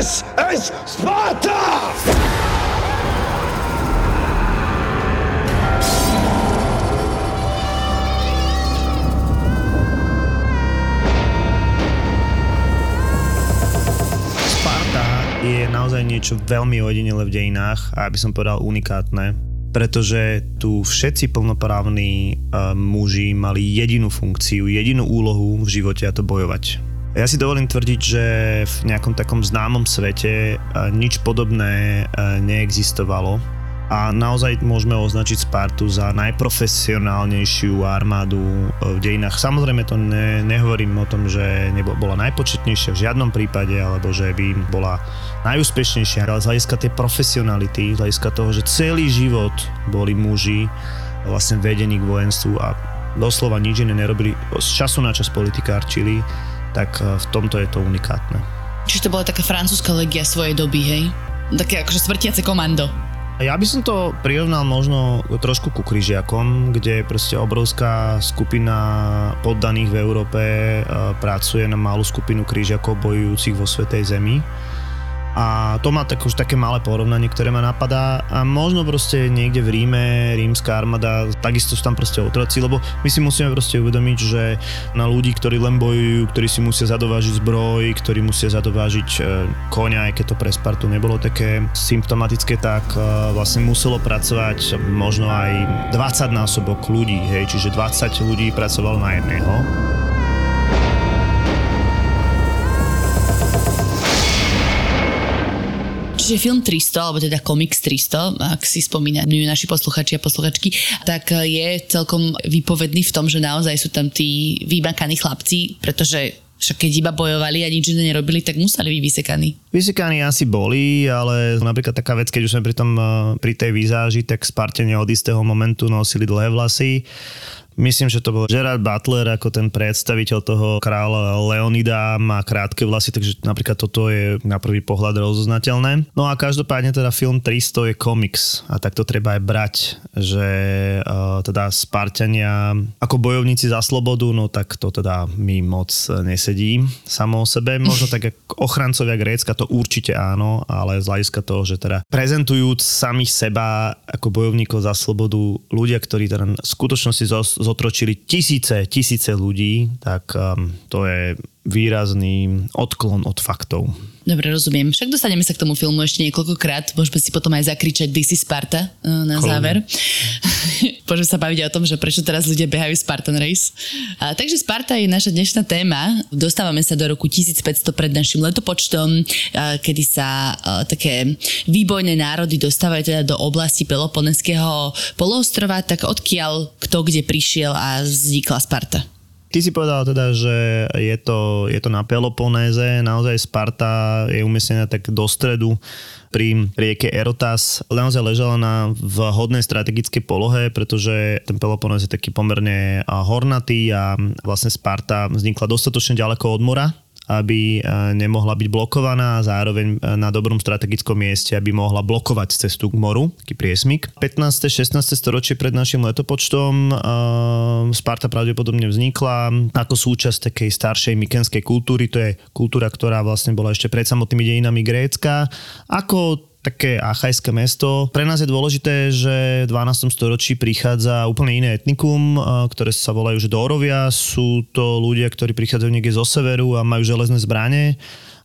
Is Sparta! Je naozaj niečo veľmi ojedinelé v dejinách a aby som povedal unikátne, pretože tu všetci plnoprávni uh, muži mali jedinú funkciu, jedinú úlohu v živote a to bojovať. Ja si dovolím tvrdiť, že v nejakom takom známom svete uh, nič podobné uh, neexistovalo a naozaj môžeme označiť Spartu za najprofesionálnejšiu armádu v dejinách. Samozrejme to ne, nehovorím o tom, že nebo, bola najpočetnejšia v žiadnom prípade, alebo že by bola najúspešnejšia, ale z hľadiska tej profesionality, z hľadiska toho, že celý život boli muži vlastne vedení k vojenstvu a doslova nič iné nerobili, z času na čas politikárčili, tak v tomto je to unikátne. Čiže to bola taká francúzska legia svojej doby, hej? Také akože smrtiace komando. Ja by som to prirovnal možno trošku ku kryžiakom, kde proste obrovská skupina poddaných v Európe pracuje na malú skupinu kryžiakov bojujúcich vo Svetej Zemi a to má tak už také malé porovnanie, ktoré ma napadá a možno proste niekde v Ríme, rímska armáda, takisto sú tam proste otroci, lebo my si musíme proste uvedomiť, že na ľudí, ktorí len bojujú, ktorí si musia zadovážiť zbroj, ktorí musia zadovážiť e, konia, aj keď to pre Spartu nebolo také symptomatické, tak e, vlastne muselo pracovať možno aj 20 násobok ľudí, hej, čiže 20 ľudí pracovalo na jedného. Čiže film 300, alebo teda komiks 300, ak si spomínajú naši posluchači a posluchačky, tak je celkom vypovedný v tom, že naozaj sú tam tí vymakaní chlapci, pretože však keď iba bojovali a nič iné nerobili, tak museli byť vysekaní. Vysekaní asi boli, ale napríklad taká vec, keď už sme pri, tom, pri tej výzáži, tak Spartene od istého momentu nosili dlhé vlasy Myslím, že to bol Gerard Butler ako ten predstaviteľ toho kráľa Leonida, má krátke vlasy, takže napríklad toto je na prvý pohľad rozoznateľné. No a každopádne teda film 300 je komiks a tak to treba aj brať, že uh, teda Spartania ako bojovníci za slobodu, no tak to teda mi moc nesedí samo o sebe. Možno tak ako ochrancovia Grécka to určite áno, ale z hľadiska toho, že teda prezentujúc samých seba ako bojovníkov za slobodu ľudia, ktorí teda v skutočnosti zotročili tisíce, tisíce ľudí, tak um, to je výrazný odklon od faktov. Dobre, rozumiem. Však dostaneme sa k tomu filmu ešte niekoľkokrát. Môžeme si potom aj zakričať This is Sparta uh, na Kolom. záver. Môžeme sa baviť o tom, že prečo teraz ľudia behajú Spartan Race. A, takže Sparta je naša dnešná téma. Dostávame sa do roku 1500 pred našim letopočtom, a, kedy sa a, také výbojné národy dostávajú teda do oblasti Peloponeského poloostrova. Tak odkiaľ kto kde prišiel a vznikla Sparta? Ty si povedal teda, že je to, je to na Peloponéze, naozaj Sparta je umiestnená tak do stredu pri rieke Erotas. Naozaj ležala na vhodnej strategickej polohe, pretože ten Peloponés je taký pomerne hornatý a vlastne Sparta vznikla dostatočne ďaleko od mora, aby e, nemohla byť blokovaná a zároveň e, na dobrom strategickom mieste, aby mohla blokovať cestu k moru, taký priesmik. 15. 16. storočie pred našim letopočtom e, Sparta pravdepodobne vznikla ako súčasť takej staršej mykenskej kultúry, to je kultúra, ktorá vlastne bola ešte pred samotnými dejinami Grécka. Ako také achajské mesto. Pre nás je dôležité, že v 12. storočí prichádza úplne iné etnikum, ktoré sa volajú že Dórovia. Sú to ľudia, ktorí prichádzajú niekde zo severu a majú železné zbranie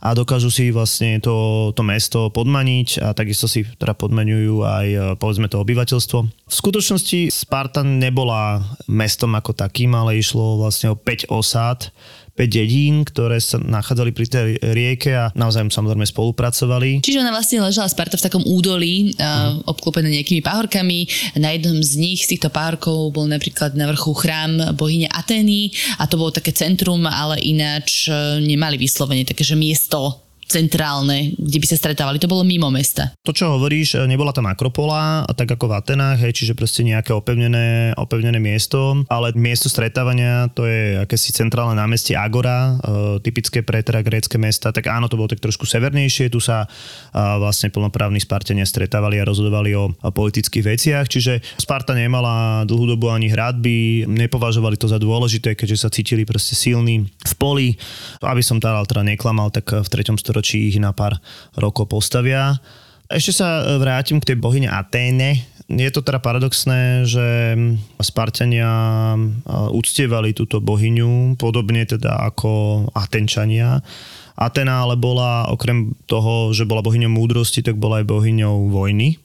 a dokážu si vlastne to, to mesto podmaniť a takisto si teda podmaňujú aj povedzme to obyvateľstvo. V skutočnosti Sparta nebola mestom ako takým, ale išlo vlastne o 5 osád, 5 dedín, ktoré sa nachádzali pri tej rieke a naozaj samozrejme spolupracovali. Čiže ona vlastne ležala Sparta v takom údolí, uh, obklopené nejakými pahorkami. Na jednom z nich, z týchto pahorkov, bol napríklad na vrchu chrám bohyne Atény a to bolo také centrum, ale ináč nemali vyslovene také, že miesto centrálne, kde by sa stretávali. To bolo mimo mesta. To, čo hovoríš, e, nebola tam Akropola, tak ako v Atenách, hej, čiže proste nejaké opevnené, opevnené miesto, ale miesto stretávania to je akési centrálne námestie Agora, e, typické pre teda grécke mesta, tak áno, to bolo tak trošku severnejšie, tu sa e, vlastne plnoprávni Spartania stretávali a rozhodovali o, o politických veciach, čiže Sparta nemala dlhú dobu ani hradby, nepovažovali to za dôležité, keďže sa cítili proste silní v poli. Aby som teda, teda neklamal, tak v 3. storočí ich na pár rokov postavia. Ešte sa vrátim k tej bohyne Aténe. Je to teda paradoxné, že Spartania uctievali túto bohyňu, podobne teda ako Atenčania. Atena ale bola, okrem toho, že bola bohyňou múdrosti, tak bola aj bohyňou vojny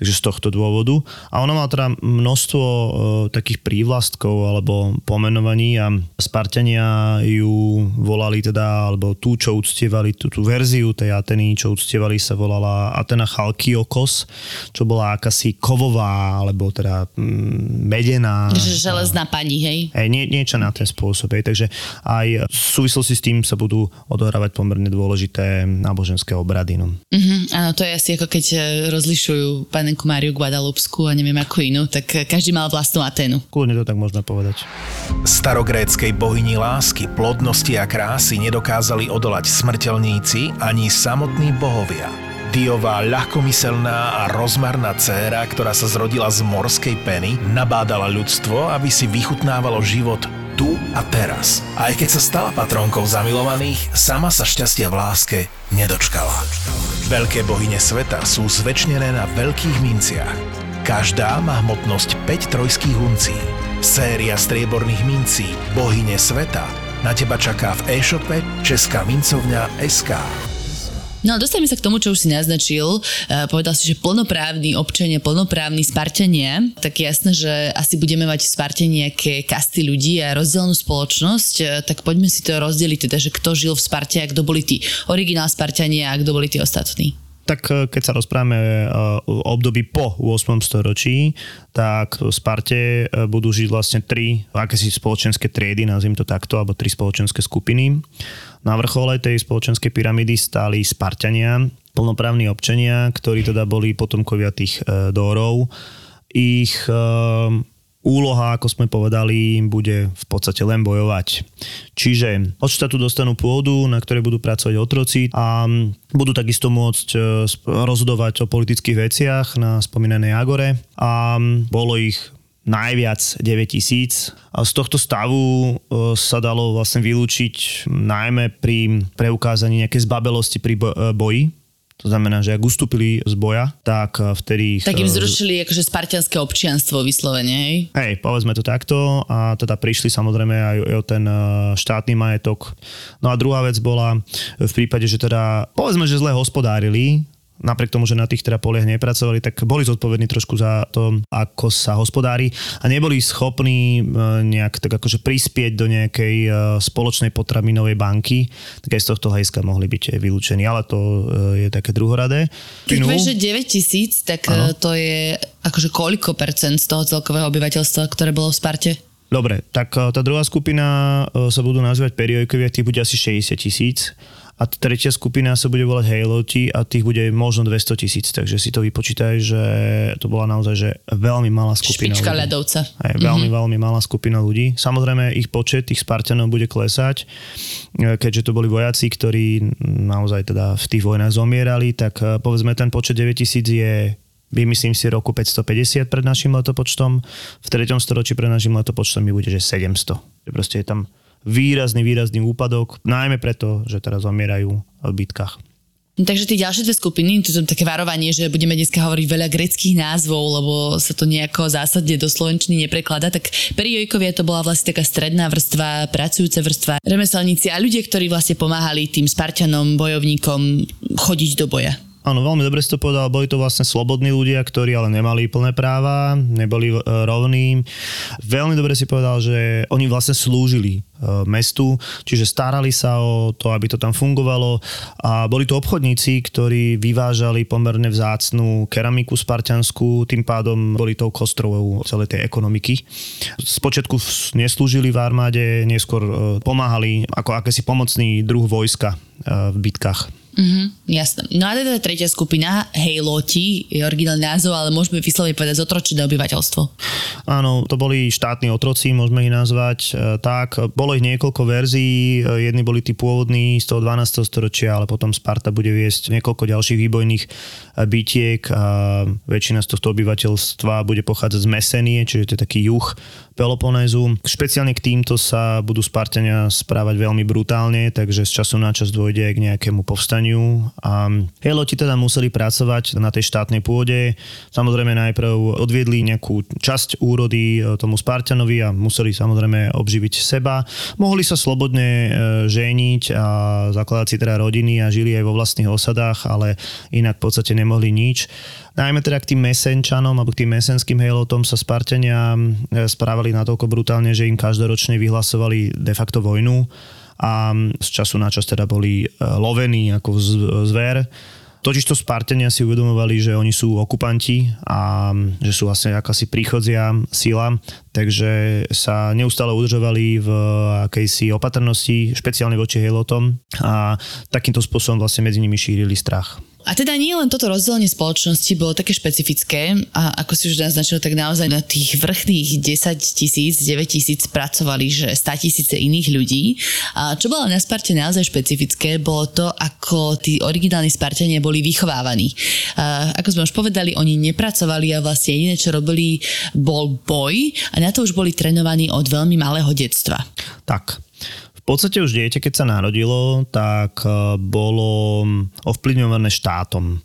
takže z tohto dôvodu. A ona má teda množstvo e, takých prívlastkov alebo pomenovaní a Spartania ju volali teda, alebo tú, čo uctievali, tú, tú verziu tej Ateny, čo uctievali, sa volala Atena Chalkiokos, čo bola akási kovová, alebo teda mm, medená. Takže železná pani, hej? Hej, nie, niečo na ten spôsob, hej. Takže aj v súvislosti s tým sa budú odohrávať pomerne dôležité náboženské obrady. No. Uh-huh, áno, to je asi ako keď e, rozlišujú pane panenku Máriu Guadalupsku a neviem ako inú, tak každý mal vlastnú Aténu. Kľudne to tak možno povedať. Starogréckej bohyni lásky, plodnosti a krásy nedokázali odolať smrteľníci ani samotní bohovia. Diová, ľahkomyselná a rozmarná dcéra, ktorá sa zrodila z morskej peny, nabádala ľudstvo, aby si vychutnávalo život tu a teraz. Aj keď sa stala patronkou zamilovaných, sama sa šťastia v láske nedočkala. Veľké bohyne sveta sú zväčšnené na veľkých minciach. Každá má hmotnosť 5 trojských uncí. Séria strieborných mincí Bohyne sveta na teba čaká v e-shope Česká mincovňa SK. No a dostaneme sa k tomu, čo už si naznačil. Uh, povedal si, že plnoprávny občania, plnoprávny Spartanie. Tak jasné, že asi budeme mať v Sparte nejaké kasty ľudí a rozdielnú spoločnosť. Uh, tak poďme si to rozdeliť, teda, že kto žil v Sparte a kto boli tí originál Spartania a kto boli tí ostatní tak e, keď sa rozprávame o období po 8. storočí, tak v Sparte budú žiť vlastne tri akési spoločenské triedy, nazviem to takto, alebo tri spoločenské skupiny. Na vrchole tej spoločenskej pyramidy stáli Spartania, plnoprávni občania, ktorí teda boli potomkovia tých e, Dórov. Ich e, úloha, ako sme povedali, bude v podstate len bojovať. Čiže od štátu dostanú pôdu, na ktorej budú pracovať otroci a budú takisto môcť e, rozhodovať o politických veciach na spomínanej Agore a bolo ich najviac 9000. A z tohto stavu e, sa dalo vlastne vylúčiť najmä pri preukázaní nejaké zbabelosti pri e, boji, to znamená, že ak ustúpili z boja, tak e, vtedy... Tak im zrušili akože spartianské občianstvo vyslovene, hej? Hej, povedzme to takto a teda prišli samozrejme aj o ten štátny majetok. No a druhá vec bola v prípade, že teda povedzme, že zle hospodárili, napriek tomu, že na tých teda poliach nepracovali, tak boli zodpovední trošku za to, ako sa hospodári a neboli schopní e, nejak tak akože prispieť do nejakej e, spoločnej potravinovej banky, tak aj z tohto hľadiska mohli byť vylúčení, ale to e, je také druhoradé. Keď vieš, že 9 tisíc, tak ano. to je akože koľko percent z toho celkového obyvateľstva, ktoré bolo v Sparte? Dobre, tak tá druhá skupina sa budú nazývať periodikovia, tých bude asi 60 tisíc a tretia skupina sa bude volať Haloti a tých bude možno 200 tisíc, takže si to vypočítaj, že to bola naozaj že veľmi malá skupina Špička ľudí. ľadovca. Aj, veľmi, mm-hmm. veľmi malá skupina ľudí. Samozrejme ich počet tých Spartanov bude klesať, e, keďže to boli vojaci, ktorí naozaj teda v tých vojnách zomierali, tak e, povedzme ten počet 9000 je vymyslím si roku 550 pred našim letopočtom, v 3. storočí pred našim letopočtom mi bude, že 700. Proste je tam výrazný, výrazný úpadok, najmä preto, že teraz zomierajú v bitkách. No, takže tie ďalšie dve skupiny, to je také varovanie, že budeme dneska hovoriť veľa greckých názvov, lebo sa to nejako zásadne do slovenčiny neprekladá, tak periojkovia to bola vlastne taká stredná vrstva, pracujúca vrstva, remeselníci a ľudia, ktorí vlastne pomáhali tým Spartanom, bojovníkom chodiť do boja. Áno, veľmi dobre si to povedal, boli to vlastne slobodní ľudia, ktorí ale nemali plné práva, neboli e, rovní. Veľmi dobre si povedal, že oni vlastne slúžili e, mestu, čiže starali sa o to, aby to tam fungovalo a boli to obchodníci, ktorí vyvážali pomerne vzácnú keramiku spartiansku, tým pádom boli tou kostrovou celej tej ekonomiky. Spočiatku neslúžili v armáde, neskôr e, pomáhali ako akési pomocný druh vojska v bitkách. Mm-hmm, jasné. No a teda tretia skupina, Hejloti, je originálny názov, ale môžeme vyslovene povedať zotročené obyvateľstvo. Áno, to boli štátni otroci, môžeme ich nazvať e, tak. Bolo ich niekoľko verzií, e, jedni boli tí pôvodní z toho 12. storočia, ale potom Sparta bude viesť niekoľko ďalších výbojných e, bytiek a väčšina z tohto obyvateľstva bude pochádzať z Mesenie, čiže to je taký juh Peloponézu. Špeciálne k týmto sa budú Spartania správať veľmi brutálne, takže z času na čas dôjde k nejakému povstaniu. A Heloti teda museli pracovať na tej štátnej pôde. Samozrejme najprv odviedli nejakú časť úrody e, tomu Spartanovi a museli samozrejme obživiť seba. Mohli sa slobodne e, ženiť a zakladať si teda rodiny a žili aj vo vlastných osadách, ale inak v podstate nemohli nič. Najmä teda k tým mesenčanom alebo k tým mesenským hejlotom sa Spartania e, správali natoľko brutálne, že im každoročne vyhlasovali de facto vojnu a z času na čas teda boli e, lovení ako zver. Totiž to Spartania si uvedomovali, že oni sú okupanti a že sú vlastne akási príchodzia sila, takže sa neustále udržovali v akejsi opatrnosti, špeciálne voči Helotom a takýmto spôsobom vlastne medzi nimi šírili strach. A teda nie len toto rozdelenie spoločnosti bolo také špecifické a ako si už naznačil, tak naozaj na tých vrchných 10 tisíc, 9 tisíc pracovali, že 100 tisíce iných ľudí. A čo bolo na Sparte naozaj špecifické, bolo to, ako tí originálni Spartania boli vychovávaní. A ako sme už povedali, oni nepracovali a vlastne jediné, čo robili, bol boj a na to už boli trénovaní od veľmi malého detstva. Tak, podstate už dieťa, keď sa narodilo, tak e, bolo ovplyvňované štátom. E,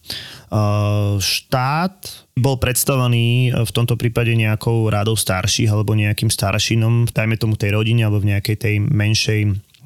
štát bol predstavený v tomto prípade nejakou rádou starších alebo nejakým staršinom, dajme tomu tej rodine alebo v nejakej tej menšej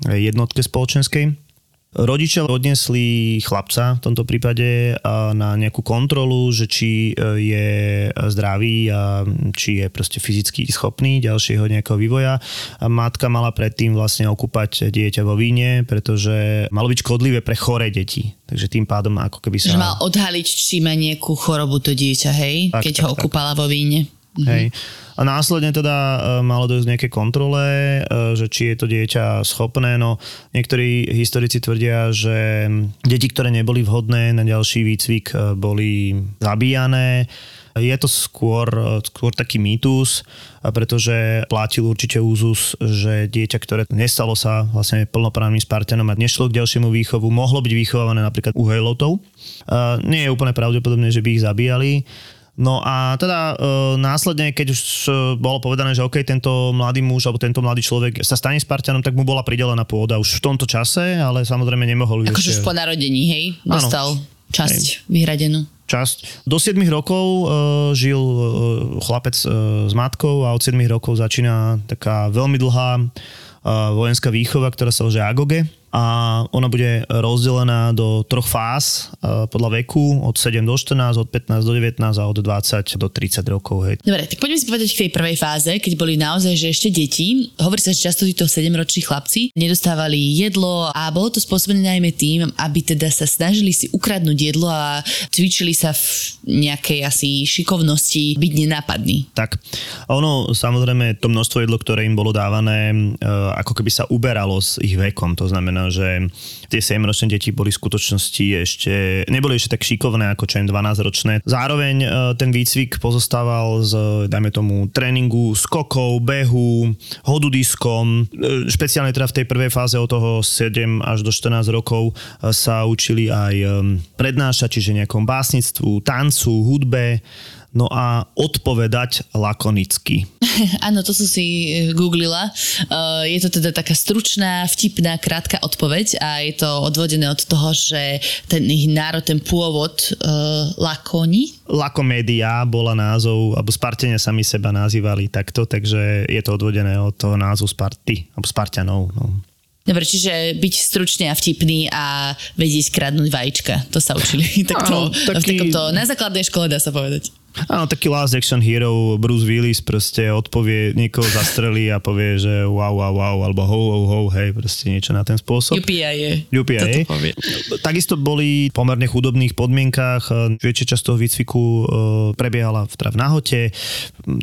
jednotke spoločenskej Rodičia odnesli chlapca v tomto prípade na nejakú kontrolu, že či e, je zdravý a či je proste fyzicky schopný ďalšieho nejakého vývoja. A matka mala predtým vlastne okúpať dieťa vo víne, pretože malo byť škodlivé pre choré deti. Takže tým pádom ako keby sa... Že mal odhaliť, či má nejakú chorobu to dieťa, hej? Tak, keď tak, ho okúpala tak. vo víne. Hej. A následne teda e, malo dojsť nejaké kontrole, e, že či je to dieťa schopné. No niektorí historici tvrdia, že deti, ktoré neboli vhodné na ďalší výcvik, e, boli zabíjané. Je to skôr, skôr taký mýtus, pretože platil určite úzus, že dieťa, ktoré nestalo sa vlastne plnoprávnym Spartanom a nešlo k ďalšiemu výchovu, mohlo byť vychované napríklad u Hejlotov. Nie je úplne pravdepodobné, že by ich zabíjali. No a teda e, následne, keď už e, bolo povedané, že OK, tento mladý muž alebo tento mladý človek sa stane Spartanom, tak mu bola pridelená pôda už v tomto čase, ale samozrejme nemohol Akože už po narodení, hej? Dostal ano. časť hej. vyhradenú časť. Do 7 rokov uh, žil uh, chlapec uh, s matkou a od 7 rokov začína taká veľmi dlhá uh, vojenská výchova, ktorá sa volá Agoge a ona bude rozdelená do troch fáz e, podľa veku, od 7 do 14, od 15 do 19 a od 20 do 30 rokov. Hej. Dobre, tak poďme si povedať k tej prvej fáze, keď boli naozaj že ešte deti. Hovorí sa, že často títo 7-roční chlapci nedostávali jedlo a bolo to spôsobené najmä tým, aby teda sa snažili si ukradnúť jedlo a cvičili sa v nejakej asi šikovnosti byť nenápadný. Tak, ono samozrejme to množstvo jedlo, ktoré im bolo dávané, e, ako keby sa uberalo s ich vekom, to znamená znamená, že tie 7-ročné deti boli v skutočnosti ešte, neboli ešte tak šikovné ako čo 12-ročné. Zároveň e, ten výcvik pozostával z, dajme tomu, tréningu, skokov, behu, hodu diskom. E, špeciálne teda v tej prvej fáze od toho 7 až do 14 rokov e, sa učili aj prednášať, čiže nejakom básnictvu, tancu, hudbe, no a odpovedať lakonicky. Áno, to som si e, googlila. Uh, je to teda taká stručná, vtipná, krátka odpoveď a je to odvodené od toho, že ten ich národ, ten pôvod uh, lakoni. Lakomédia bola názov, alebo Spartania sami seba nazývali takto, takže je to odvodené od toho názvu Sparty, alebo Spartianov. No. Dobre, čiže byť stručný a vtipný a vedieť kradnúť vajíčka. To sa učili takto, no, taký... v takomto, na základnej škole dá sa povedať. Áno, taký last action hero Bruce Willis proste odpovie, niekoho zastrelí a povie, že wow, wow, wow, alebo ho, ho, ho, hej, proste niečo na ten spôsob. UPI je. UPI. Takisto boli v pomerne chudobných podmienkách, väčšia časť toho výcviku e, prebiehala v, teda v nahote,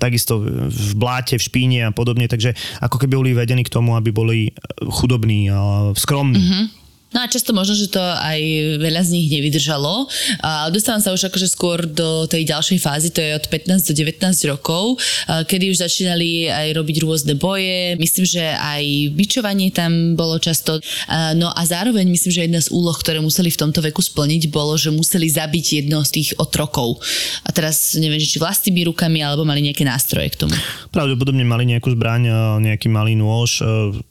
takisto v bláte, v špíne a podobne, takže ako keby boli vedení k tomu, aby boli chudobní a skromní. Mm-hmm No a často možno, že to aj veľa z nich nevydržalo. A dostávam sa už akože skôr do tej ďalšej fázy, to je od 15 do 19 rokov, kedy už začínali aj robiť rôzne boje. Myslím, že aj bičovanie tam bolo často. No a zároveň myslím, že jedna z úloh, ktoré museli v tomto veku splniť, bolo, že museli zabiť jedno z tých otrokov. A teraz neviem, či vlastnými rukami, alebo mali nejaké nástroje k tomu. Pravdepodobne mali nejakú zbraň, nejaký malý nôž.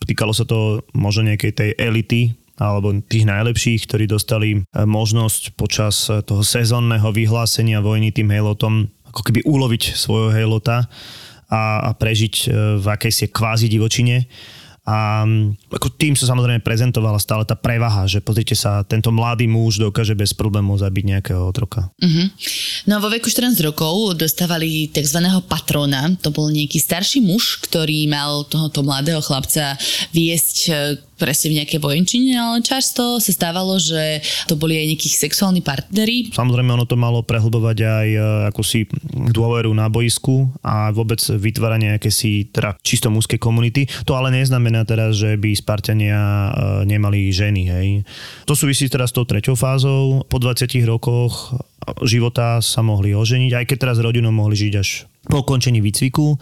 Týkalo sa to možno nejakej tej elity alebo tých najlepších, ktorí dostali e, možnosť počas e, toho sezónneho vyhlásenia vojny tým hejlotom ako keby uloviť svojho hejlota a, a prežiť e, v akejsi kvázi divočine. A ako tým sa samozrejme prezentovala stále tá prevaha, že pozrite sa, tento mladý muž dokáže bez problémov zabiť nejakého otroka. Uh-huh. No a vo veku 14 rokov dostávali tzv. patrona. To bol nejaký starší muž, ktorý mal tohoto mladého chlapca viesť presne v nejakej vojenčine, ale často sa stávalo, že to boli aj nejakých sexuálni partnery. Samozrejme, ono to malo prehlbovať aj e, akúsi dôveru na boisku a vôbec vytváranie akési teda čisto mužskej komunity. To ale neznamená teraz, že by Spartania e, nemali ženy. Hej. To súvisí teraz s tou treťou fázou. Po 20 rokoch života sa mohli oženiť, aj keď teraz rodinou mohli žiť až po ukončení výcviku.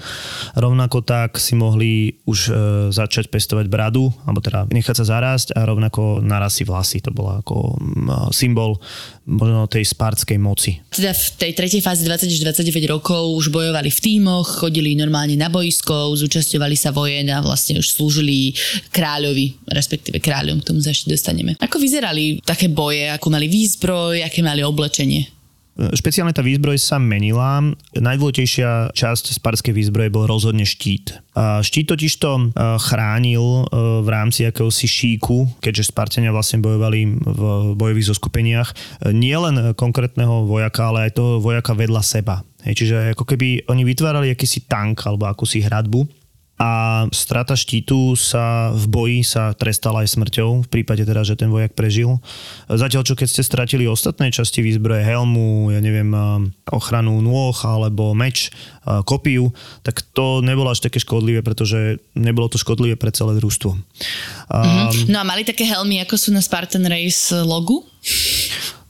Rovnako tak si mohli už e, začať pestovať bradu, alebo teda nechať sa zarásť a rovnako narasí vlasy. To bolo ako symbol možno tej spartskej moci. Teda v tej tretej fáze 20 29 rokov už bojovali v tímoch, chodili normálne na boisko, zúčastňovali sa vojen a vlastne už slúžili kráľovi, respektíve kráľom, k tomu sa ešte dostaneme. Ako vyzerali také boje, ako mali výzbroj, aké mali oblečenie? Špeciálne tá výzbroj sa menila. Najdôležitejšia časť sparskej výzbroje bol rozhodne štít. Štít totiž to e, chránil e, v rámci akéhosi šíku, keďže Spartania vlastne bojovali v bojových zoskupeniach e, nielen konkrétneho vojaka, ale aj toho vojaka vedľa seba. Hej, čiže ako keby oni vytvárali akýsi tank alebo akúsi hradbu a strata štítu sa v boji sa trestala aj smrťou, v prípade teda, že ten vojak prežil. Zatiaľ, čo keď ste stratili ostatné časti výzbroje, helmu, ja neviem, ochranu nôh alebo meč, kopiu, tak to nebolo až také škodlivé, pretože nebolo to škodlivé pre celé družstvo. Mm-hmm. No a mali také helmy, ako sú na Spartan Race logu?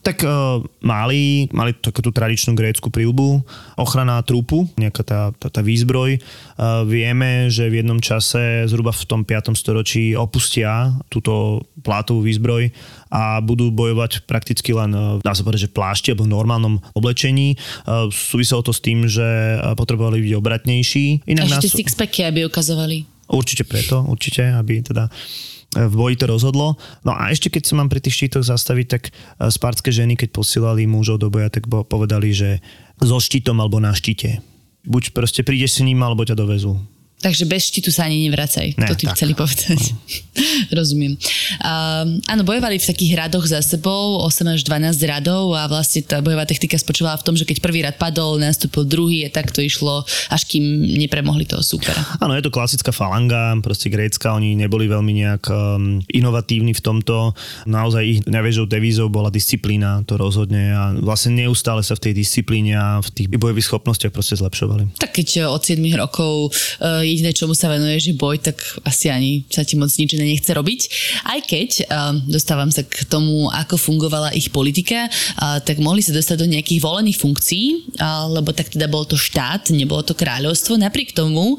Tak uh, mali, mali takú tú tradičnú grécku prílbu, ochrana trupu, nejaká tá, tá, tá výzbroj. Uh, vieme, že v jednom čase, zhruba v tom 5. storočí, opustia túto plátovú výzbroj a budú bojovať prakticky len, dá sa povedať, že plášti alebo v normálnom oblečení. Uh, súviselo to s tým, že potrebovali byť obratnejší. Inak Ešte nás... sixpacky, aby ukazovali. Určite preto, určite, aby teda v boji to rozhodlo. No a ešte keď sa mám pri tých štítoch zastaviť, tak eh, spárske ženy, keď posielali mužov do boja, tak povedali, že so štítom alebo na štíte. Buď proste prídeš s ním, alebo ťa dovezú. Takže bez štítu sa ani nevracaj. Ne, to ti tak. chceli povedať. No. Rozumiem. Uh, áno, bojovali v takých radoch za sebou, 8 až 12 radov a vlastne tá bojová technika spočívala v tom, že keď prvý rad padol, nastúpil druhý a tak to išlo, až kým nepremohli toho supera. Áno, je to klasická falanga, proste grécka, oni neboli veľmi nejak um, inovatívni v tomto. Naozaj ich najväčšou devízou bola disciplína, to rozhodne a vlastne neustále sa v tej disciplíne a v tých bojových schopnostiach proste zlepšovali. Tak keď od 7 rokov uh, jediné, čomu sa venuje, že boj, tak asi ani sa ti moc nič nechce robiť. Aj keď uh, dostávam sa k tomu, ako fungovala ich politika, uh, tak mohli sa dostať do nejakých volených funkcií, uh, lebo tak teda bol to štát, nebolo to kráľovstvo, napriek tomu,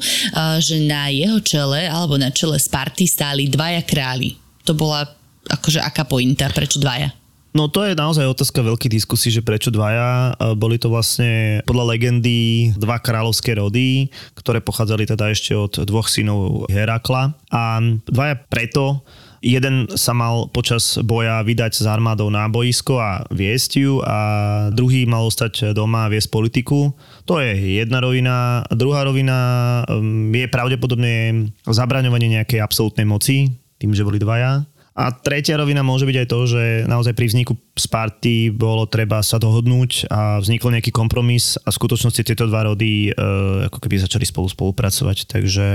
že na jeho čele alebo na čele Sparty stáli dvaja králi. To bola akože aká pointa, prečo dvaja? No to je naozaj otázka veľkých diskusí, že prečo dvaja. E, boli to vlastne podľa legendy dva kráľovské rody, ktoré pochádzali teda ešte od dvoch synov Herakla. A dvaja preto, jeden sa mal počas boja vydať s armádou na boisko a viesť ju a druhý mal ostať doma a viesť politiku. To je jedna rovina. Druhá rovina je pravdepodobne zabraňovanie nejakej absolútnej moci, tým, že boli dvaja. A tretia rovina môže byť aj to, že naozaj pri vzniku Sparty bolo treba sa dohodnúť a vznikol nejaký kompromis a v skutočnosti tieto dva rody e, ako keby začali spolu spolupracovať. Takže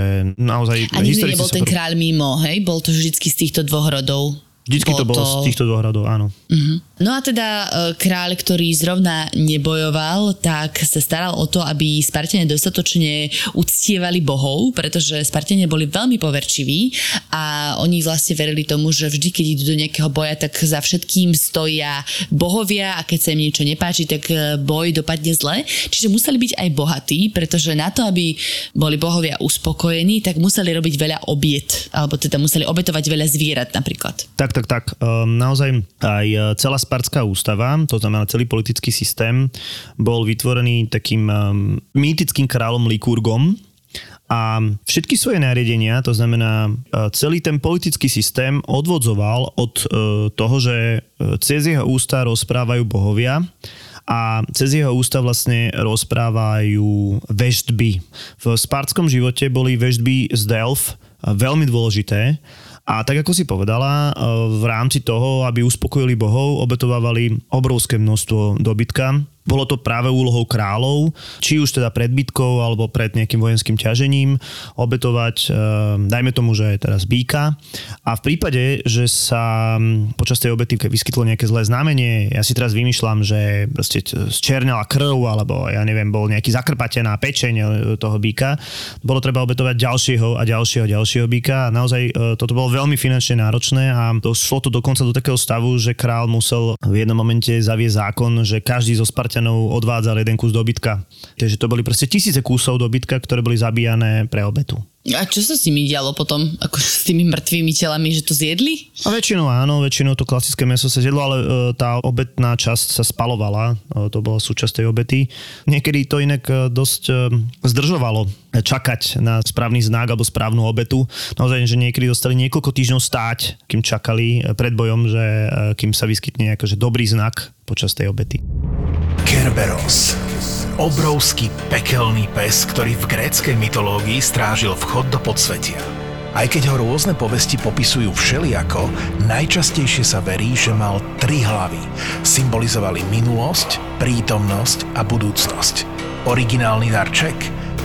naozaj... A nikdy nebol ten kráľ mimo, hej? Bol to vždycky z týchto dvoch rodov? Vždycky to bolo z týchto dvoch radov, áno. Uh-huh. No a teda e, kráľ, ktorý zrovna nebojoval, tak sa staral o to, aby Spartane dostatočne uctievali bohov, pretože Spartane boli veľmi poverčiví a oni vlastne verili tomu, že vždy, keď idú do nejakého boja, tak za všetkým stoja bohovia a keď sa im niečo nepáči, tak e, boj dopadne zle. Čiže museli byť aj bohatí, pretože na to, aby boli bohovia uspokojení, tak museli robiť veľa obiet, alebo teda museli obetovať veľa zvierat napríklad. Tak, tak, tak. Um, naozaj aj e, celá Spartská ústava, to znamená celý politický systém, bol vytvorený takým um, mýtickým kráľom Likurgom, a všetky svoje nariadenia, to znamená celý ten politický systém odvodzoval od toho, že cez jeho ústa rozprávajú bohovia a cez jeho ústa vlastne rozprávajú veštby. V spartskom živote boli veštby z Delf veľmi dôležité a tak ako si povedala, v rámci toho, aby uspokojili bohov, obetovávali obrovské množstvo dobytka, bolo to práve úlohou kráľov, či už teda pred bitkou alebo pred nejakým vojenským ťažením, obetovať, eh, dajme tomu, že je teraz býka. A v prípade, že sa hm, počas tej obety vyskytlo nejaké zlé znamenie, ja si teraz vymýšľam, že proste zčernala krv, alebo ja neviem, bol nejaký zakrpatená pečeň eh, toho býka, bolo treba obetovať ďalšieho a ďalšieho a ďalšieho býka a naozaj eh, toto bolo veľmi finančne náročné a došlo to dokonca do takého stavu, že král musel v jednom momente zaviesť zákon, že každý zo Spart Spartanov odvádzal jeden kus dobytka. Takže to boli proste tisíce kusov dobytka, ktoré boli zabíjane pre obetu. A čo sa s nimi dialo potom? Ako s tými mŕtvými telami, že to zjedli? A väčšinou áno, väčšinou to klasické meso sa zjedlo, ale e, tá obetná časť sa spalovala, e, to bola súčasť tej obety. Niekedy to inak e, dosť e, zdržovalo čakať na správny znak alebo správnu obetu. Naozaj, že niekedy dostali niekoľko týždňov stáť, kým čakali e, pred bojom, že e, kým sa vyskytne nejaký dobrý znak počas tej obety. Kerberos. Obrovský pekelný pes, ktorý v gréckej mytológii strážil vchod do podsvetia. Aj keď ho rôzne povesti popisujú všeliako, najčastejšie sa verí, že mal tri hlavy. Symbolizovali minulosť, prítomnosť a budúcnosť. Originálny darček?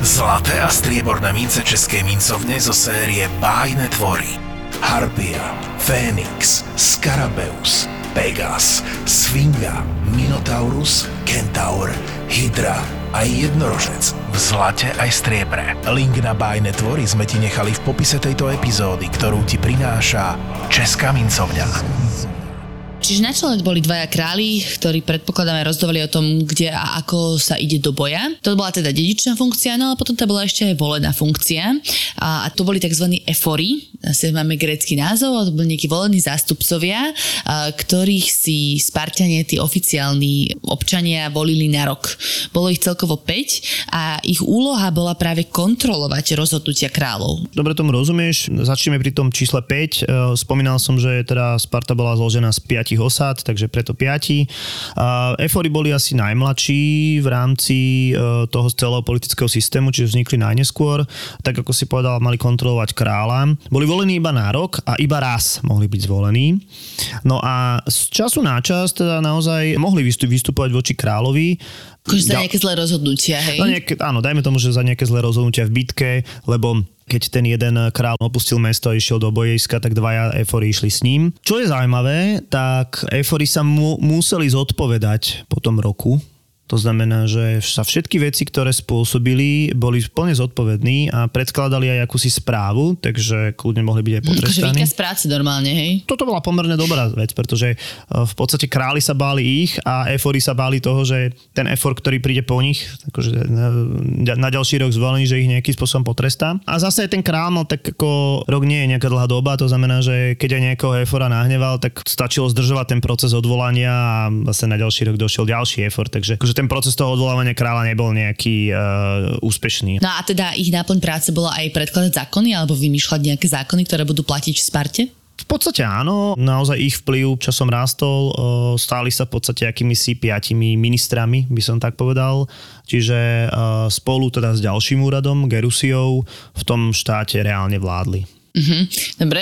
Zlaté a strieborné mince českej mincovne zo série Bájne tvory. Harpia, Fénix, Skarabeus, Pegas, Svinga, Minotaurus, Kentaur, Hydra a jednorožec v zlate aj striebre. Link na bájne tvory sme ti nechali v popise tejto epizódy, ktorú ti prináša Česká mincovňa. Čiže na čele boli dvaja králi, ktorí predpokladáme rozdovali o tom, kde a ako sa ide do boja. To bola teda dedičná funkcia, no ale potom to bola ešte aj volená funkcia. A, a to boli tzv. efory, asi máme grécky názov, to boli nejakí volení zástupcovia, a, ktorých si Spartanie, tí oficiálni občania volili na rok. Bolo ich celkovo 5 a ich úloha bola práve kontrolovať rozhodnutia kráľov. Dobre tomu rozumieš, začneme pri tom čísle 5. E, spomínal som, že teda Sparta bola zložená z 5 piatich osad, takže preto piati. Efory boli asi najmladší v rámci e, toho celého politického systému, čiže vznikli najneskôr. Tak ako si povedal, mali kontrolovať kráľa. Boli volení iba na rok a iba raz mohli byť zvolení. No a z času na čas teda naozaj mohli vystupovať voči kráľovi Akože za nejaké zlé rozhodnutia, hej? No nejaké, áno, dajme tomu, že za nejaké zlé rozhodnutia v bitke, lebo keď ten jeden král opustil mesto a išiel do bojiska, tak dvaja efory išli s ním. Čo je zaujímavé, tak efory sa mu, museli zodpovedať po tom roku, to znamená, že sa všetky veci, ktoré spôsobili, boli plne zodpovední a predkladali aj akúsi správu, takže kľudne mohli byť aj potrestaní. Akože práce normálne, hej? Toto bola pomerne dobrá vec, pretože e, v podstate králi sa báli ich a efory sa báli toho, že ten efor, ktorý príde po nich, akože na ďalší rok zvolený, že ich nejakým spôsobom potrestá. A zase ten král mal tak ako rok nie je nejaká dlhá doba, to znamená, že keď aj nejakého efora nahneval, tak stačilo zdržovať ten proces odvolania a vlastne na ďalší rok došiel ďalší efor, takže akože ten proces toho odvolávania kráľa nebol nejaký uh, úspešný. No a teda ich náplň práce bola aj predkladať zákony alebo vymýšľať nejaké zákony, ktoré budú platiť v Sparte? V podstate áno, naozaj ich vplyv časom rástol, stáli sa v podstate akýmisi piatimi ministrami, by som tak povedal, čiže spolu teda s ďalším úradom, Gerusiou, v tom štáte reálne vládli. Mm-hmm. Dobre,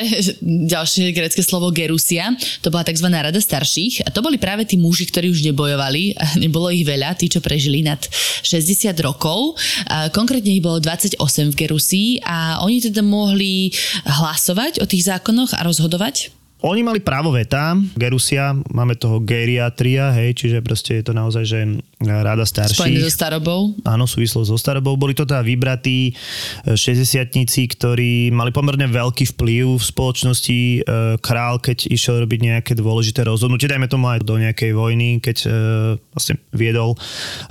ďalšie grecké slovo gerusia, to bola tzv. rada starších a to boli práve tí muži, ktorí už nebojovali, nebolo ich veľa, tí, čo prežili nad 60 rokov. A konkrétne ich bolo 28 v Gerusii a oni teda mohli hlasovať o tých zákonoch a rozhodovať Oni mali právo veta, Gerusia, máme toho geriatria, hej, čiže proste je to naozaj, že ráda starších. Spojené so starobou. Áno, súvislo so starobou. Boli to teda vybratí 60 ktorí mali pomerne veľký vplyv v spoločnosti. E, král, keď išiel robiť nejaké dôležité rozhodnutie, dajme tomu aj do nejakej vojny, keď e, vlastne viedol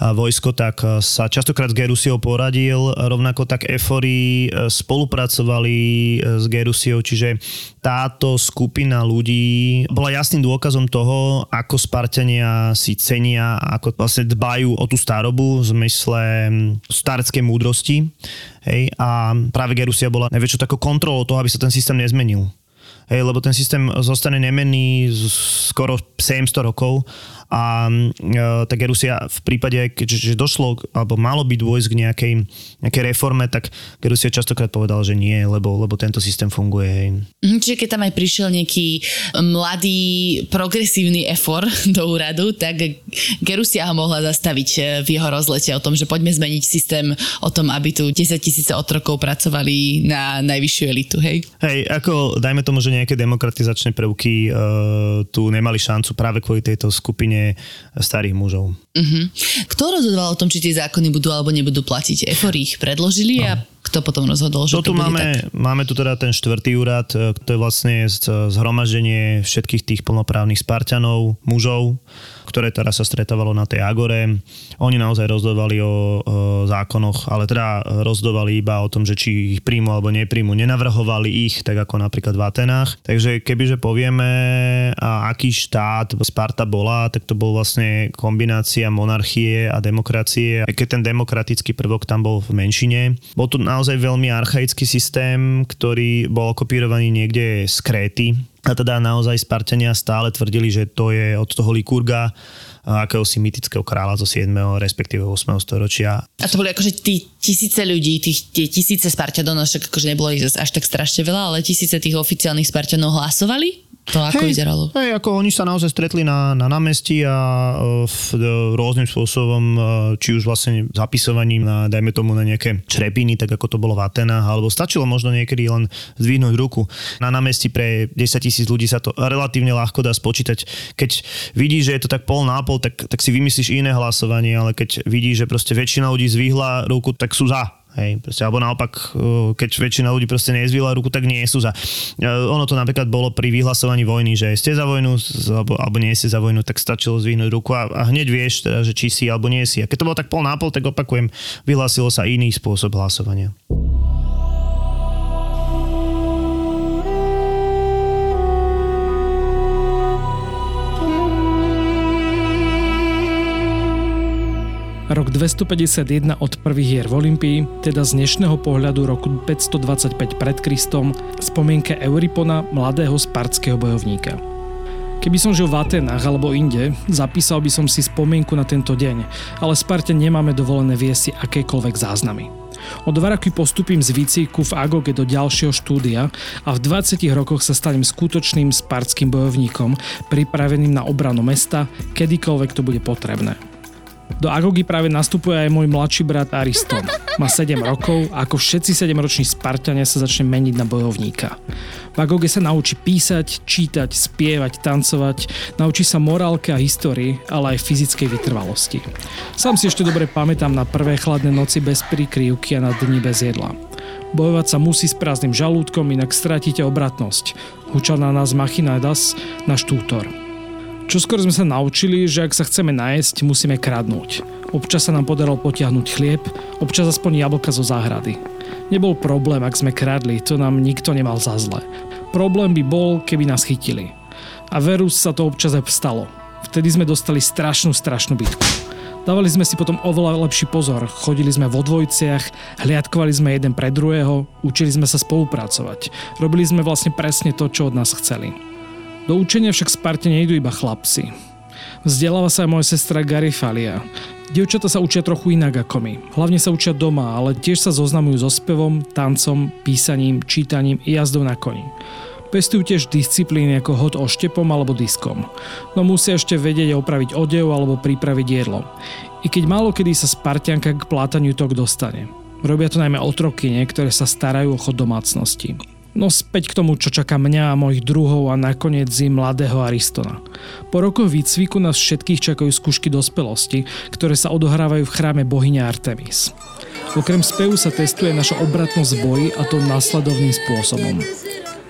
vojsko, tak e, sa častokrát s Gerusiou poradil. Rovnako tak Efori spolupracovali s Gerusiou, čiže táto skupina ľudí bola jasným dôkazom toho, ako Spartania si cenia, ako vlastne dbajú o tú starobu v zmysle stareckej múdrosti. Hej, a práve Gerusia bola najväčšou takou kontrolou toho, aby sa ten systém nezmenil. Hej, lebo ten systém zostane nemenný skoro 700 rokov a e, tak Gerusia v prípade, keďže došlo, alebo malo byť dôjsť k nejakej, nejakej reforme, tak Gerusia častokrát povedal, že nie, lebo, lebo tento systém funguje. Hej. Mhm, čiže keď tam aj prišiel nejaký mladý progresívny efor do úradu, tak Gerusia ho mohla zastaviť e, v jeho rozlete o tom, že poďme zmeniť systém o tom, aby tu 10 tisíce otrokov pracovali na najvyššiu elitu, hej? Hej, ako dajme tomu, že nejaké demokratizačné prvky uh, tu nemali šancu práve kvôli tejto skupine starých mužov. Uh-huh. Kto rozhodoval o tom, či tie zákony budú alebo nebudú platiť? EFOR ich predložili no. a kto potom rozhodol, že to, to máme, tak? máme tu teda ten štvrtý úrad, e, to je vlastne zhromaždenie všetkých tých plnoprávnych Spartanov, mužov, ktoré teraz sa stretávalo na tej Agore. Oni naozaj rozhodovali o, o zákonoch, ale teda rozhodovali iba o tom, že či ich príjmu alebo nepríjmu. Nenavrhovali ich, tak ako napríklad v Atenách. Takže kebyže povieme, a aký štát Sparta bola, tak to bol vlastne kombinácia monarchie a demokracie. Aj keď ten demokratický prvok tam bol v menšine. Bol tu naozaj veľmi archaický systém, ktorý bol kopírovaný niekde z Kréty, a teda naozaj Spartania stále tvrdili, že to je od toho Likurga, akéhosi mytického kráľa zo 7. respektíve 8. storočia. A to boli akože tí tisíce ľudí, tých, tie tisíce Spartanov, však akože nebolo ich až tak strašne veľa, ale tisíce tých oficiálnych Spartanov hlasovali? To ako hej, vyzeralo? Hej, ako oni sa naozaj stretli na, na námestí a e, v, e, rôznym spôsobom, e, či už vlastne zapisovaním na, dajme tomu na nejaké črepiny, tak ako to bolo v Atenách, alebo stačilo možno niekedy len zdvihnúť ruku. Na námestí pre 10 tisíc ľudí sa to relatívne ľahko dá spočítať. Keď vidíš, že je to tak pol na pol, tak, tak si vymyslíš iné hlasovanie, ale keď vidíš, že proste väčšina ľudí zvihla ruku, tak sú za Hej, proste, alebo naopak, uh, keď väčšina ľudí proste nezvila ruku, tak nie sú za. Uh, ono to napríklad bolo pri vyhlasovaní vojny, že ste za vojnu alebo, alebo nie ste za vojnu, tak stačilo zvihnúť ruku a, a hneď vieš, teda, že či si alebo nie si. A keď to bolo tak pol na pol, tak opakujem, vyhlasilo sa iný spôsob hlasovania. Rok 251 od prvých hier v Olympii, teda z dnešného pohľadu roku 525 pred Kristom, spomienke Euripona, mladého spartského bojovníka. Keby som žil v Atenách alebo inde, zapísal by som si spomienku na tento deň, ale Sparte nemáme dovolené viesť akékoľvek záznamy. O dva roky postupím z výcviku v Agoge do ďalšieho štúdia a v 20 rokoch sa stanem skutočným spartským bojovníkom, pripraveným na obranu mesta, kedykoľvek to bude potrebné. Do Agogy práve nastupuje aj môj mladší brat Ariston. Má 7 rokov a ako všetci 7-roční Spartania sa začne meniť na bojovníka. V Agoge sa naučí písať, čítať, spievať, tancovať, naučí sa morálke a histórii, ale aj fyzickej vytrvalosti. Sám si ešte dobre pamätám na prvé chladné noci bez prikryvky a na dni bez jedla. Bojovať sa musí s prázdnym žalúdkom, inak stratíte obratnosť. Hučal na nás Machinadas, náš tútor. Čo skoro sme sa naučili, že ak sa chceme najesť, musíme kradnúť. Občas sa nám podarilo potiahnuť chlieb, občas aspoň jablka zo záhrady. Nebol problém, ak sme kradli, to nám nikto nemal za zle. Problém by bol, keby nás chytili. A veru sa to občas aj stalo. Vtedy sme dostali strašnú, strašnú bitku. Dávali sme si potom oveľa lepší pozor, chodili sme vo dvojciach, hliadkovali sme jeden pre druhého, učili sme sa spolupracovať. Robili sme vlastne presne to, čo od nás chceli. Do učenia však Sparte nejdu iba chlapci. Vzdeláva sa aj moja sestra Garifalia. Dievčata sa učia trochu inak ako my. Hlavne sa učia doma, ale tiež sa zoznamujú so spevom, tancom, písaním, čítaním i jazdou na koni. Pestujú tiež disciplíny ako hod oštepom alebo diskom. No musia ešte vedieť opraviť odev alebo pripraviť jedlo. I keď málo kedy sa Spartianka k plátaniu tok dostane. Robia to najmä otroky, ktoré sa starajú o chod domácnosti. No späť k tomu, čo čaká mňa a mojich druhov a nakoniec i mladého Aristona. Po rokoch výcviku nás všetkých čakajú skúšky dospelosti, ktoré sa odohrávajú v chráme bohyne Artemis. Okrem spevu sa testuje naša obratnosť boji a to následovným spôsobom.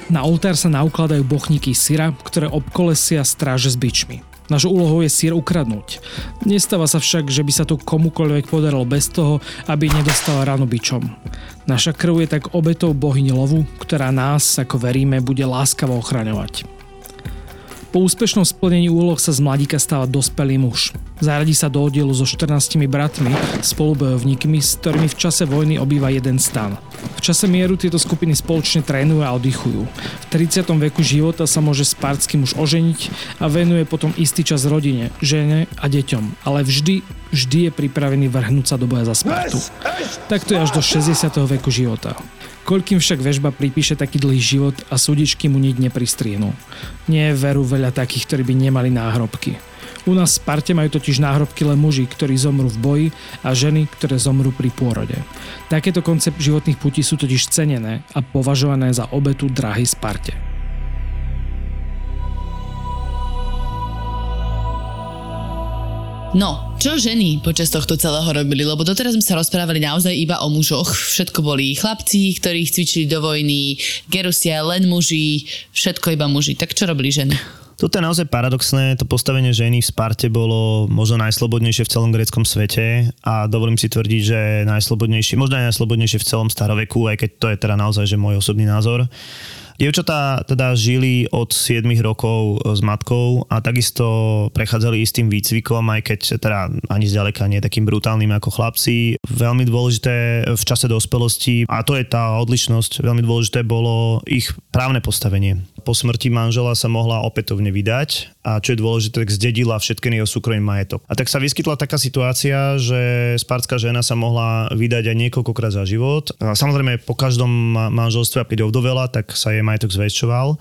Na oltár sa naukladajú bochníky syra, ktoré obkolesia stráže s bičmi. Našou úlohou je sír ukradnúť. Nestáva sa však, že by sa to komukoľvek podarilo bez toho, aby nedostala ráno bičom. Naša krv je tak obetou bohyni lovu, ktorá nás, ako veríme, bude láskavo ochraňovať. Po úspešnom splnení úloh sa z mladíka stáva dospelý muž. Zaradí sa do oddielu so 14 bratmi, spolubojovníkmi, s ktorými v čase vojny obýva jeden stan. V čase mieru tieto skupiny spoločne trénujú a oddychujú. V 30. veku života sa môže spártsky muž oženiť a venuje potom istý čas rodine, žene a deťom, ale vždy, vždy je pripravený vrhnúť sa do boja za Spartu. Takto je až do 60. veku života. Koľkým však väžba pripíše taký dlhý život a súdičky mu nič nepristrienú. Nie je veru veľa takých, ktorí by nemali náhrobky. U nás v Sparte majú totiž náhrobky len muži, ktorí zomrú v boji a ženy, ktoré zomrú pri pôrode. Takéto koncept životných putí sú totiž cenené a považované za obetu drahy Sparte. No, čo ženy počas tohto celého robili? Lebo doteraz sme sa rozprávali naozaj iba o mužoch. Všetko boli chlapci, ktorí cvičili do vojny, Gerusia, len muži, všetko iba muži. Tak čo robili ženy? Toto je naozaj paradoxné, to postavenie ženy v Sparte bolo možno najslobodnejšie v celom gréckom svete a dovolím si tvrdiť, že najslobodnejšie, možno aj najslobodnejšie v celom staroveku, aj keď to je teda naozaj že môj osobný názor. Dievčatá teda žili od 7 rokov s matkou a takisto prechádzali istým výcvikom, aj keď teda ani zďaleka nie takým brutálnym ako chlapci. Veľmi dôležité v čase dospelosti, a to je tá odlišnosť, veľmi dôležité bolo ich právne postavenie. Po smrti manžela sa mohla opätovne vydať a čo je dôležité, tak zdedila všetky jeho súkromný majetok. A tak sa vyskytla taká situácia, že spárska žena sa mohla vydať aj niekoľkokrát za život. A samozrejme po každom manželstve, keď ovdovela, tak sa jej majetok zväčšoval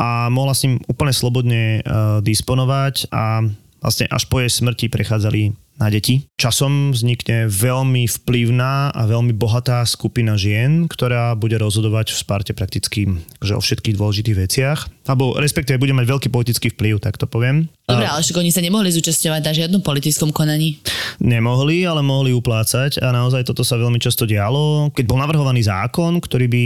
a mohla s ním úplne slobodne uh, disponovať a vlastne až po jej smrti prechádzali na deti. Časom vznikne veľmi vplyvná a veľmi bohatá skupina žien, ktorá bude rozhodovať v Sparte prakticky že o všetkých dôležitých veciach. Alebo respektíve bude mať veľký politický vplyv, tak to poviem. Dobre, ale však oni sa nemohli zúčastňovať na žiadnom politickom konaní. Nemohli, ale mohli uplácať a naozaj toto sa veľmi často dialo. Keď bol navrhovaný zákon, ktorý by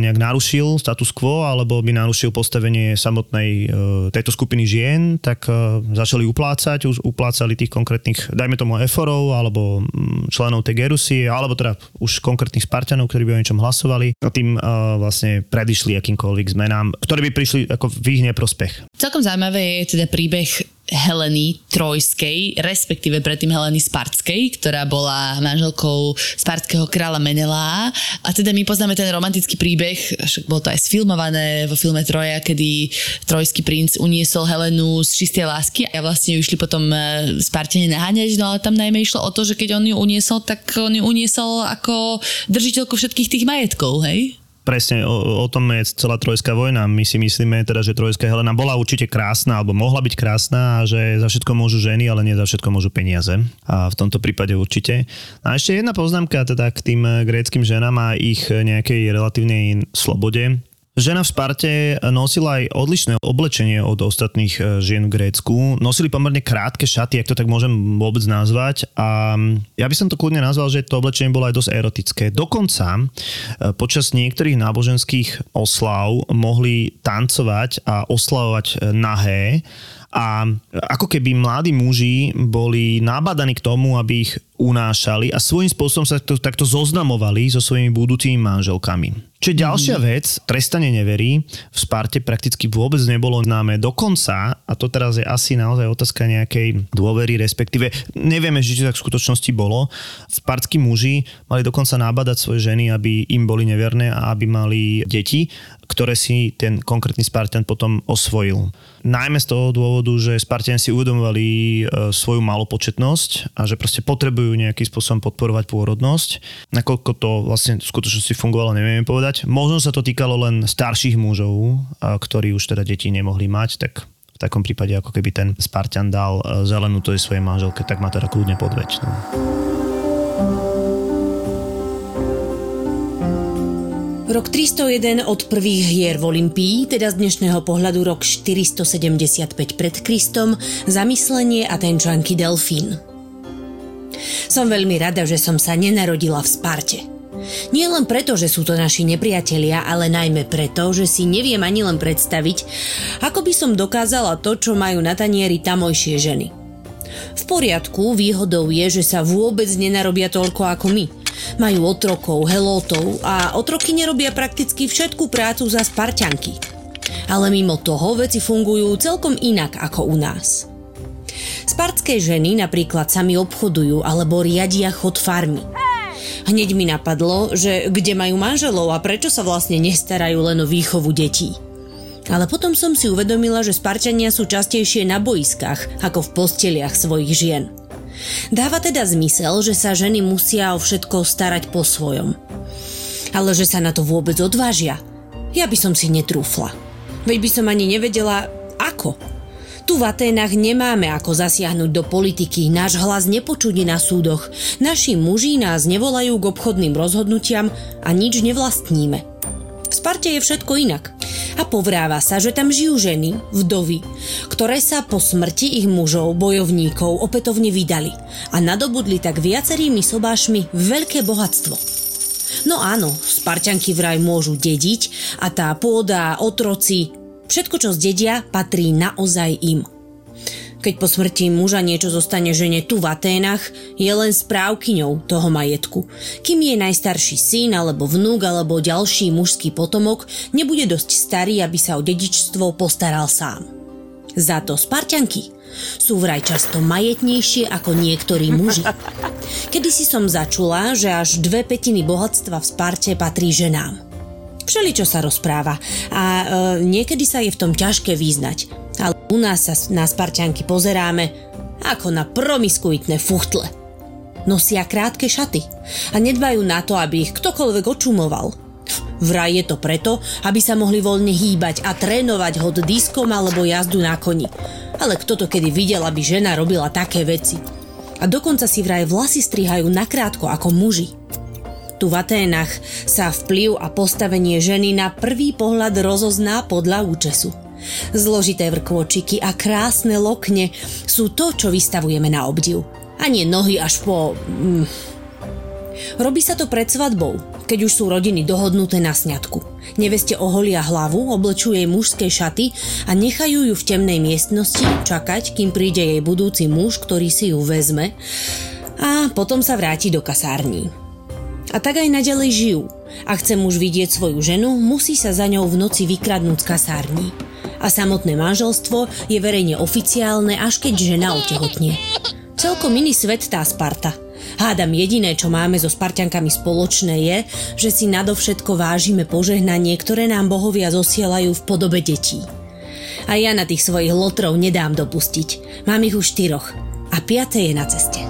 nejak narušil status quo alebo by narušil postavenie samotnej e, tejto skupiny žien, tak e, začali uplácať, už uplácali tých konkrétnych, dajme tomu eforov alebo mm, členov tej Gerusie, alebo teda už konkrétnych Spartanov, ktorí by o niečom hlasovali a tým e, vlastne predišli akýmkoľvek zmenám, ktoré by prišli ako v ich neprospech. Celkom zaujímavé je teda príbeh Heleny Trojskej, respektíve predtým Heleny Spartskej, ktorá bola manželkou spartského kráľa Menelá. A teda my poznáme ten romantický príbeh, však bolo to aj sfilmované vo filme Troja, kedy trojský princ uniesol Helenu z čistej lásky a vlastne ju išli potom e, Spartene naháňať, no ale tam najmä išlo o to, že keď on ju uniesol, tak on ju uniesol ako držiteľku všetkých tých majetkov, hej? Presne o, o tom je celá Trojská vojna. My si myslíme teda, že Trojská Helena bola určite krásna, alebo mohla byť krásna a že za všetko môžu ženy, ale nie za všetko môžu peniaze. A v tomto prípade určite. A ešte jedna poznámka teda k tým gréckým ženám a ich nejakej relatívnej slobode. Žena v Sparte nosila aj odlišné oblečenie od ostatných e, žien v Grécku. Nosili pomerne krátke šaty, ak to tak môžem vôbec nazvať. A ja by som to kľudne nazval, že to oblečenie bolo aj dosť erotické. Dokonca e, počas niektorých náboženských oslav mohli tancovať a oslavovať e, nahé a ako keby mladí muži boli nabadaní k tomu, aby ich unášali a svojím spôsobom sa to, takto zoznamovali so svojimi budúcimi manželkami. Čiže ďalšia mm. vec, trestanie neverí v Sparte prakticky vôbec nebolo známe. Dokonca, a to teraz je asi naozaj otázka nejakej dôvery, respektíve nevieme, či to tak v skutočnosti bolo, spartskí muži mali dokonca nábadať svoje ženy, aby im boli neverné a aby mali deti, ktoré si ten konkrétny Spartan potom osvojil. Najmä z toho dôvodu, že Spartiani si uvedomovali e, svoju malopočetnosť a že proste potrebujú nejakým spôsobom podporovať pôrodnosť. Nakoľko to vlastne v skutočnosti fungovalo, nevieme povedať. Možno sa to týkalo len starších mužov, ktorí už teda deti nemohli mať, tak v takom prípade ako keby ten Spartan dal e, zelenú tej svojej manželke, tak má teda kľudne podveč. No. Rok 301 od prvých hier v Olympii, teda z dnešného pohľadu rok 475 pred Kristom, zamyslenie a tenčanky Delfín. Som veľmi rada, že som sa nenarodila v Sparte. Nie len preto, že sú to naši nepriatelia, ale najmä preto, že si neviem ani len predstaviť, ako by som dokázala to, čo majú na tanieri tamojšie ženy. V poriadku, výhodou je, že sa vôbec nenarobia toľko ako my – majú otrokov, helótov a otroky nerobia prakticky všetku prácu za Spartianky. Ale mimo toho veci fungujú celkom inak ako u nás. Spartské ženy napríklad sami obchodujú alebo riadia chod farmy. Hneď mi napadlo, že kde majú manželov a prečo sa vlastne nestarajú len o výchovu detí. Ale potom som si uvedomila, že Spartania sú častejšie na boiskách ako v posteliach svojich žien – Dáva teda zmysel, že sa ženy musia o všetko starať po svojom. Ale že sa na to vôbec odvážia, ja by som si netrúfla. Veď by som ani nevedela, ako. Tu v Aténach nemáme ako zasiahnuť do politiky, náš hlas nepočudí na súdoch, naši muži nás nevolajú k obchodným rozhodnutiam a nič nevlastníme. V Sparte je všetko inak. A povráva sa, že tam žijú ženy, vdovy, ktoré sa po smrti ich mužov, bojovníkov, opätovne vydali a nadobudli tak viacerými sobášmi veľké bohatstvo. No áno, Spartianky vraj môžu dediť a tá pôda, otroci, všetko čo zdedia patrí naozaj im. Keď po smrti muža niečo zostane žene tu v Aténach, je len správkyňou toho majetku. Kým je najstarší syn alebo vnúk alebo ďalší mužský potomok nebude dosť starý, aby sa o dedičstvo postaral sám. Za to Spartianky sú vraj často majetnejšie ako niektorí muži. Kedy si som začula, že až dve petiny bohatstva v Sparte patrí ženám. Všeličo sa rozpráva a e, niekedy sa je v tom ťažké význať. Ale u nás sa na Spartianky pozeráme ako na promiskuitné fuchtle. Nosia krátke šaty a nedbajú na to, aby ich ktokoľvek očumoval. Vraj je to preto, aby sa mohli voľne hýbať a trénovať hod diskom alebo jazdu na koni. Ale kto to kedy videl, aby žena robila také veci? A dokonca si vraj vlasy strihajú nakrátko ako muži. Tu v Aténach sa vplyv a postavenie ženy na prvý pohľad rozozná podľa účesu. Zložité vrkvočiky a krásne lokne sú to, čo vystavujeme na obdiv. A nie nohy až po... Mm. Robí sa to pred svadbou, keď už sú rodiny dohodnuté na sňatku. Neveste oholia hlavu, oblečujú jej mužské šaty a nechajú ju v temnej miestnosti čakať, kým príde jej budúci muž, ktorý si ju vezme a potom sa vráti do kasární. A tak aj naďalej žijú. Ak chce muž vidieť svoju ženu, musí sa za ňou v noci vykradnúť z kasární a samotné manželstvo je verejne oficiálne, až keď žena otehotne. Celkom iný svet tá Sparta. Hádam jediné, čo máme so Spartiankami spoločné je, že si nadovšetko vážime požehnanie, ktoré nám bohovia zosielajú v podobe detí. A ja na tých svojich lotrov nedám dopustiť. Mám ich už štyroch a piaté je na ceste.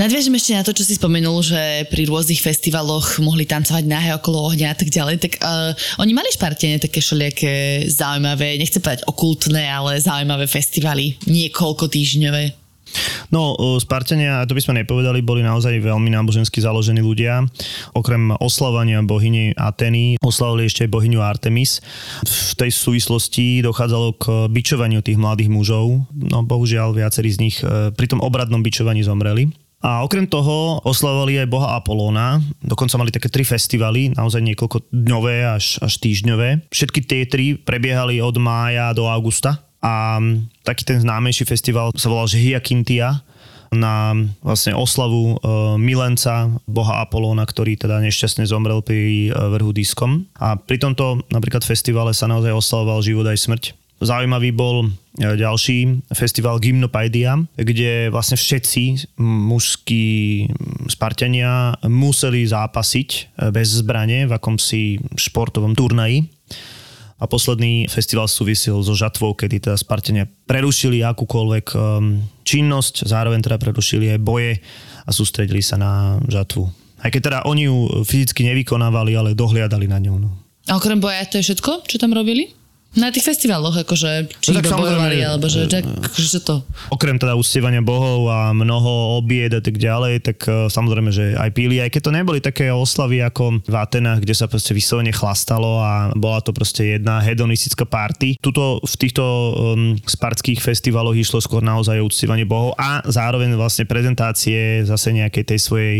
Nadviažem ešte na to, čo si spomenul, že pri rôznych festivaloch mohli tancovať náhe okolo ohňa a tak ďalej, tak uh, oni mali špartene také všelijaké zaujímavé, nechcem povedať okultné, ale zaujímavé festivaly, niekoľko týždňové. No, Spartania, to by sme nepovedali, boli naozaj veľmi nábožensky založení ľudia. Okrem oslavania bohyne Ateny oslavili ešte aj bohyňu Artemis. V tej súvislosti dochádzalo k bičovaniu tých mladých mužov. No, bohužiaľ, viacerí z nich e, pri tom obradnom bičovaní zomreli. A okrem toho oslavovali aj boha Apolóna, dokonca mali také tri festivaly, naozaj niekoľko dňové až, až týždňové. Všetky tie tri prebiehali od mája do augusta a taký ten známejší festival sa volal Hyakintia na vlastne oslavu e, milenca boha Apolóna, ktorý teda nešťastne zomrel pri e, vrhu diskom. A pri tomto napríklad festivale sa naozaj oslavoval život aj smrť Zaujímavý bol e, ďalší festival Gymnopaidia, kde vlastne všetci mužskí Spartania museli zápasiť e, bez zbrane v akomsi športovom turnaji. A posledný festival súvisil so žatvou, kedy teda Spartania prerušili akúkoľvek e, činnosť, zároveň teda prerušili aj boje a sústredili sa na žatvu. Aj keď teda oni ju fyzicky nevykonávali, ale dohliadali na ňu. No. A okrem boja to je všetko, čo tam robili? Na tých festivaloch, akože, či No tak bojovali, alebo že, že, že to... Okrem teda uctievania bohov a mnoho obied a tak ďalej, tak uh, samozrejme, že aj píli, aj keď to neboli také oslavy ako v Atenách, kde sa proste vyslovene chlastalo a bola to proste jedna hedonistická party. Tuto v týchto um, spartských festivaloch išlo skôr naozaj o uctievanie bohov a zároveň vlastne prezentácie zase nejakej tej svojej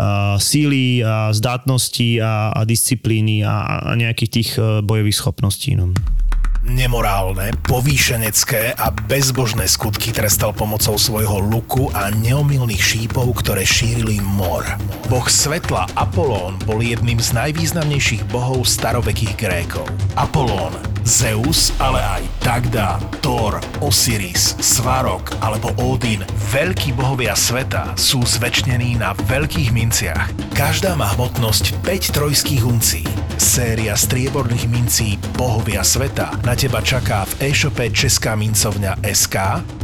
uh, síly a zdatnosti a, a disciplíny a, a nejakých tých uh, bojových schopností. No. Nemorálne, povýšenecké a bezbožné skutky trestal pomocou svojho luku a neomilných šípov, ktoré šírili mor. Boh svetla Apolón bol jedným z najvýznamnejších bohov starovekých Grékov. Apolón, Zeus, ale aj Dagda, Thor, Osiris, Svarok alebo Odin, veľkí bohovia sveta, sú zväčšnení na veľkých minciach. Každá má hmotnosť 5 trojských uncí. Séria strieborných mincí Bohovia sveta na teba čaká v e-shope Česká mincovňa SK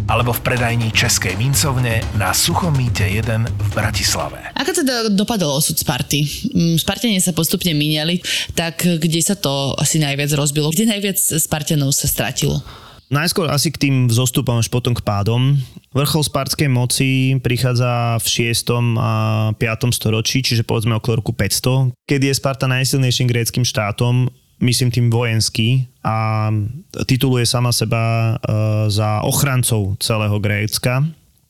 alebo v predajni Českej mincovne na Suchomíte 1 v Bratislave. Ako teda dopadol osud Sparty? Mm, Spartanie sa postupne míňali, tak kde sa to asi najviac rozbilo? Kde najviac Spartanov sa stratilo? Najskôr asi k tým vzostupom, až potom k pádom. Vrchol spartskej moci prichádza v 6. a 5. storočí, čiže povedzme okolo roku 500, kedy je Sparta najsilnejším gréckým štátom, myslím tým vojenský a tituluje sama seba e, za ochrancov celého Grécka.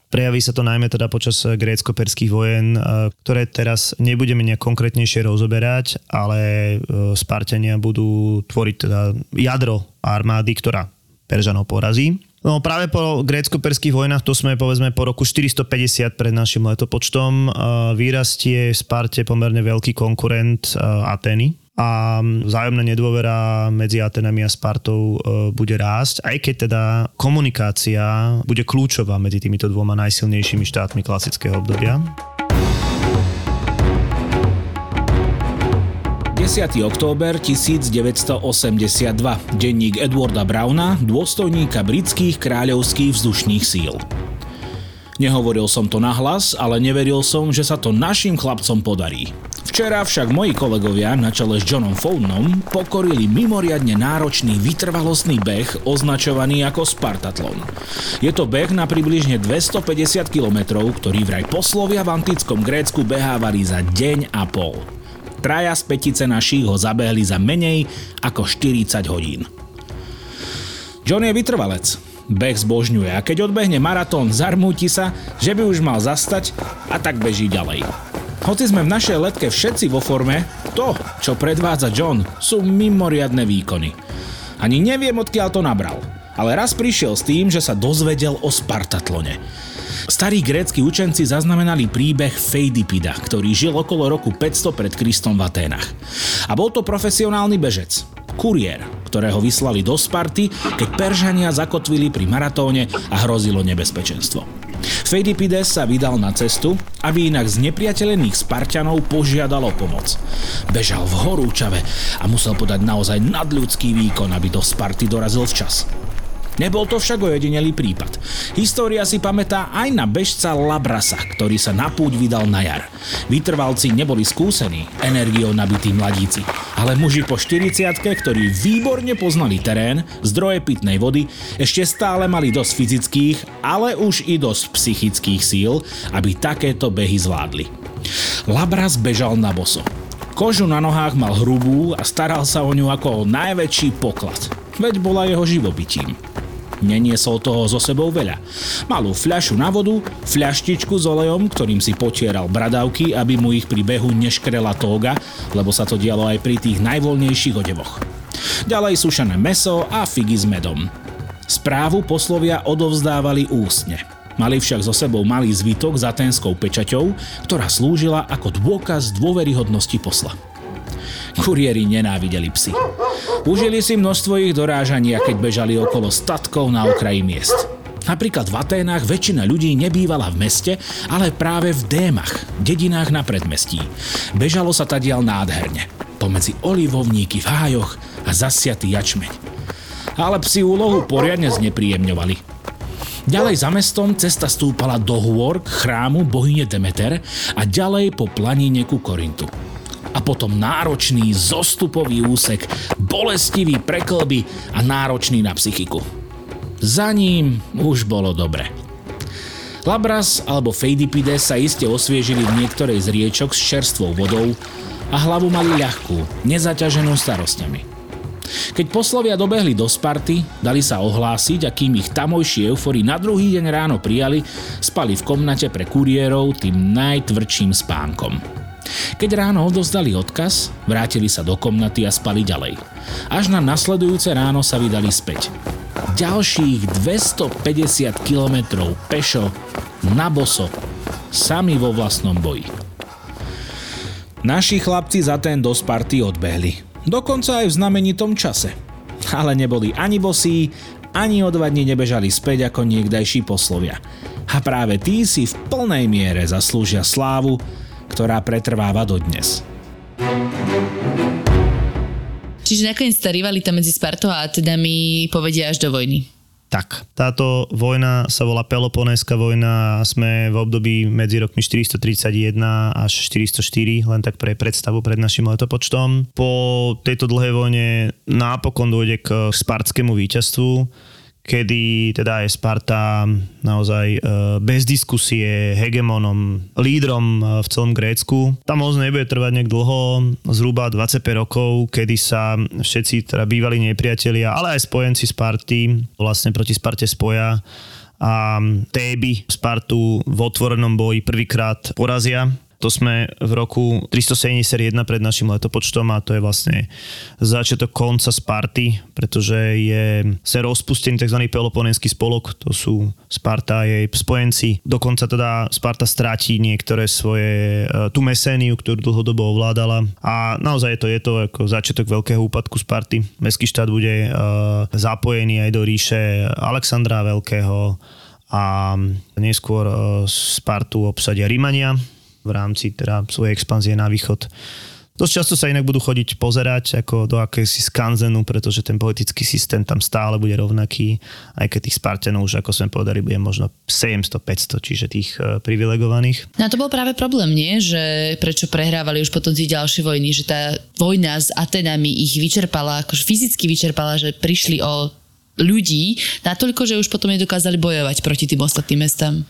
Prejaví sa to najmä teda počas grécko-perských vojen, e, ktoré teraz nebudeme nejak konkrétnejšie rozoberať, ale e, Spartania budú tvoriť teda jadro armády, ktorá Peržanov porazí. No práve po grécko-perských vojnách, to sme povedzme po roku 450 pred našim letopočtom, vyrastie v Sparte pomerne veľký konkurent Atény a vzájomná nedôvera medzi Atenami a Spartou bude rásť, aj keď teda komunikácia bude kľúčová medzi týmito dvoma najsilnejšími štátmi klasického obdobia. 10. október 1982. Denník Edwarda Browna, dôstojníka britských kráľovských vzdušných síl. Nehovoril som to nahlas, ale neveril som, že sa to našim chlapcom podarí. Včera však moji kolegovia na čele s Johnom Fownom pokorili mimoriadne náročný vytrvalostný beh označovaný ako Spartatlon. Je to beh na približne 250 km, ktorý vraj poslovia v antickom Grécku behávali za deň a pol. Traja z petice našich ho zabehli za menej ako 40 hodín. John je vytrvalec. Beh zbožňuje a keď odbehne maratón, zarmúti sa, že by už mal zastať a tak beží ďalej. Hoci sme v našej letke všetci vo forme, to, čo predvádza John, sú mimoriadne výkony. Ani neviem, odkiaľ to nabral, ale raz prišiel s tým, že sa dozvedel o Spartatlone. Starí grécky učenci zaznamenali príbeh Feidipida, ktorý žil okolo roku 500 pred Kristom v Aténach. A bol to profesionálny bežec, kuriér, ktorého vyslali do Sparty, keď Peržania zakotvili pri maratóne a hrozilo nebezpečenstvo. Feidipides sa vydal na cestu, aby inak z nepriateľených Spartanov požiadal o pomoc. Bežal v horúčave a musel podať naozaj nadľudský výkon, aby do Sparty dorazil včas. Nebol to však ojedinelý prípad. História si pamätá aj na bežca Labrasa, ktorý sa na púť vydal na jar. Vytrvalci neboli skúsení, energiou nabití mladíci, ale muži po 40 ktorí výborne poznali terén, zdroje pitnej vody, ešte stále mali dosť fyzických, ale už i dosť psychických síl, aby takéto behy zvládli. Labras bežal na boso. Kožu na nohách mal hrubú a staral sa o ňu ako o najväčší poklad. Veď bola jeho živobytím. Neniesol toho so sebou veľa. Malú fľašu na vodu, fľaštičku s olejom, ktorým si potieral bradavky, aby mu ich pri behu neškrela tóga, lebo sa to dialo aj pri tých najvoľnejších odevoch. Ďalej sušené meso a figy s medom. Správu poslovia odovzdávali ústne. Mali však so sebou malý zvitok s aténskou pečaťou, ktorá slúžila ako dôkaz dôveryhodnosti posla. Kuriéri nenávideli psy. Užili si množstvo ich dorážania, keď bežali okolo statkov na okraji miest. Napríklad v Aténach väčšina ľudí nebývala v meste, ale práve v Démach, dedinách na predmestí. Bežalo sa tadiaľ nádherne. Pomedzi olivovníky v hájoch a zasiatý jačmeň. Ale psi úlohu poriadne znepríjemňovali. Ďalej za mestom cesta stúpala do hôr k chrámu bohyne Demeter a ďalej po planíne ku Korintu. A potom náročný zostupový úsek, bolestivý preklby a náročný na psychiku. Za ním už bolo dobre. Labras alebo Feidipides sa iste osviežili v niektorej z riečok s čerstvou vodou a hlavu mali ľahkú, nezaťaženú starostiami. Keď poslovia dobehli do Sparty, dali sa ohlásiť a kým ich tamojší eufory na druhý deň ráno prijali, spali v komnate pre kuriérov tým najtvrdším spánkom. Keď ráno odozdali odkaz, vrátili sa do komnaty a spali ďalej. Až na nasledujúce ráno sa vydali späť. Ďalších 250 kilometrov pešo, na boso, sami vo vlastnom boji. Naši chlapci za ten do Sparty odbehli. Dokonca aj v znamenitom čase. Ale neboli ani bosí, ani o dva dní nebežali späť ako niekdajší poslovia. A práve tí si v plnej miere zaslúžia slávu, ktorá pretrváva dodnes. Čiže nakoniec tá rivalita medzi Spartou a mi povedia až do vojny. Tak, táto vojna sa volá Peloponéska vojna a sme v období medzi rokmi 431 až 404, len tak pre predstavu pred našim letopočtom. Po tejto dlhej vojne nápokon dôjde k spartskému víťazstvu kedy teda je Sparta naozaj e, bez diskusie hegemonom, lídrom e, v celom Grécku. Tam moc nebude trvať nejak dlho, zhruba 25 rokov, kedy sa všetci teda bývali nepriatelia, ale aj spojenci Sparty vlastne proti Sparte spoja a Téby Spartu v otvorenom boji prvýkrát porazia to sme v roku 371 pred našim letopočtom a to je vlastne začiatok konca Sparty, pretože je sa rozpustený tzv. Peloponenský spolok, to sú Sparta a jej spojenci. Dokonca teda Sparta stráti niektoré svoje, e, tú meséniu, ktorú dlhodobo ovládala a naozaj je to, je to ako začiatok veľkého úpadku Sparty. Mestský štát bude uh, zapojený aj do ríše Alexandra Veľkého a neskôr uh, Spartu obsadia Rímania, v rámci teda svojej expanzie na východ. Dosť často sa inak budú chodiť pozerať ako do akési skanzenu, pretože ten politický systém tam stále bude rovnaký, aj keď tých Spartanov už, ako sme povedali, bude možno 700-500, čiže tých uh, privilegovaných. No a to bol práve problém, nie? Že prečo prehrávali už potom tie ďalšie vojny, že tá vojna s Atenami ich vyčerpala, akože fyzicky vyčerpala, že prišli o ľudí natoľko, že už potom nedokázali bojovať proti tým ostatným mestám.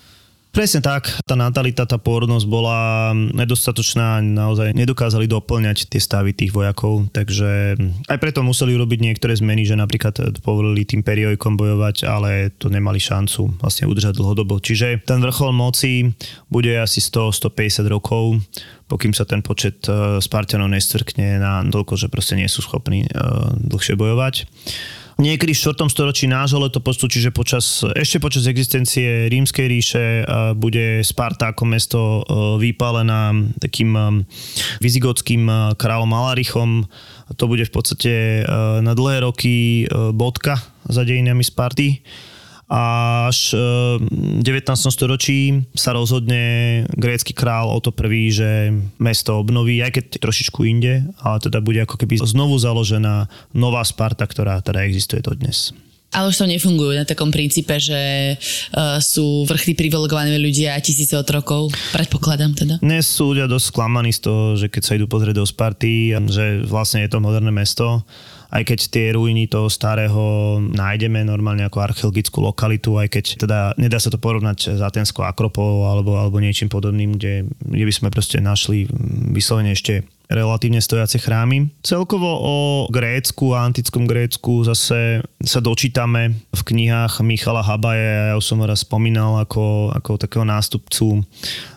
Presne tak, tá natalita, tá pôrodnosť bola nedostatočná, naozaj nedokázali doplňať tie stavy tých vojakov, takže aj preto museli urobiť niektoré zmeny, že napríklad povolili tým periojkom bojovať, ale to nemali šancu vlastne udržať dlhodobo. Čiže ten vrchol moci bude asi 100-150 rokov, pokým sa ten počet uh, Spartanov nestrkne na toľko, že proste nie sú schopní uh, dlhšie bojovať niekedy v 4. storočí nášho letopočtu, čiže počas, ešte počas existencie Rímskej ríše bude Sparta ako mesto e, vypálená takým e, vizigotským kráľom Alarichom. To bude v podstate na dlhé roky bodka za dejinami Sparty až v 19. storočí sa rozhodne grécky král o to prvý, že mesto obnoví, aj keď trošičku inde, ale teda bude ako keby znovu založená nová Sparta, ktorá teda existuje dodnes. Ale už to nefungujú na takom princípe, že uh, sú vrchní privilegovaní ľudia a tisíce otrokov, predpokladám teda. Dnes sú ľudia dosť sklamaní z toho, že keď sa idú pozrieť do Sparty, že vlastne je to moderné mesto aj keď tie ruiny toho starého nájdeme normálne ako archeologickú lokalitu, aj keď teda nedá sa to porovnať s Atenskou Akropolou alebo, alebo niečím podobným, kde, kde by sme proste našli vyslovene ešte relatívne stojace chrámy. Celkovo o Grécku a antickom Grécku zase sa dočítame v knihách Michala Habaje, ja už som ho raz spomínal ako, ako takého nástupcu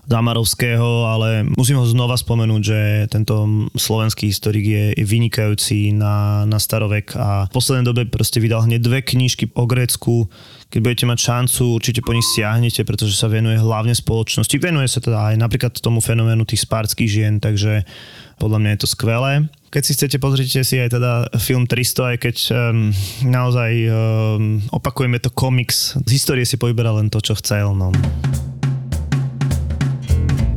Damarovského, ale musím ho znova spomenúť, že tento slovenský historik je, je vynikajúci na, na starovek a v poslednej dobe proste vydal hneď dve knižky o Grécku, keď budete mať šancu, určite po nich stiahnete, pretože sa venuje hlavne spoločnosti. Venuje sa teda aj napríklad tomu fenoménu tých spárských žien, takže podľa mňa je to skvelé. Keď si chcete, pozrite si aj teda film 300, aj keď um, naozaj um, opakujeme to komiks. Z histórie si povyberal len to, čo chcel. No.